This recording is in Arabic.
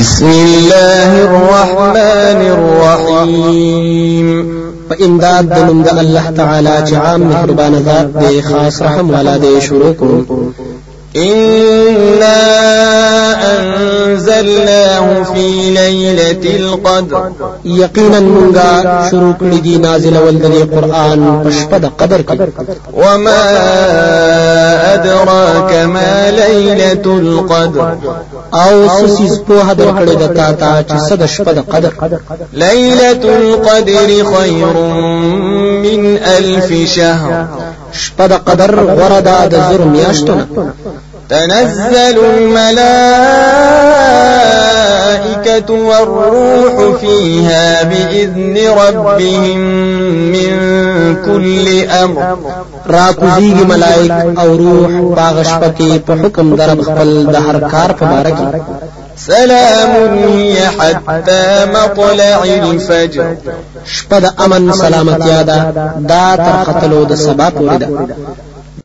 بسم الله الرحمن الرحيم. فإمداد د الله تعالى جعام مهربان ذات دي خاص رحم ولا دي شروع إنا أنزلناه في ليلة القدر. يقينا منغا شروع لدي نازل والدني قرآن پشپد قدر. وما أدراك ما ليلة القدر. أو سسیز په در کړی د تا تا چې صد شپه قدر ليلة القدر خير من ألف شهر. شپه قدر غردا د زر میاشتونه تنزل الملائكة والروح فيها بإذن ربهم من كل أمر. راکوزیږي ملائک أو روح باغ شپه کې په حکم درب خپل د هر کار په باره کې. سلام هي حتى مطلع الفجر. شپه د امن سلامتیا ده دا تر ختلو د سبا پورې ده.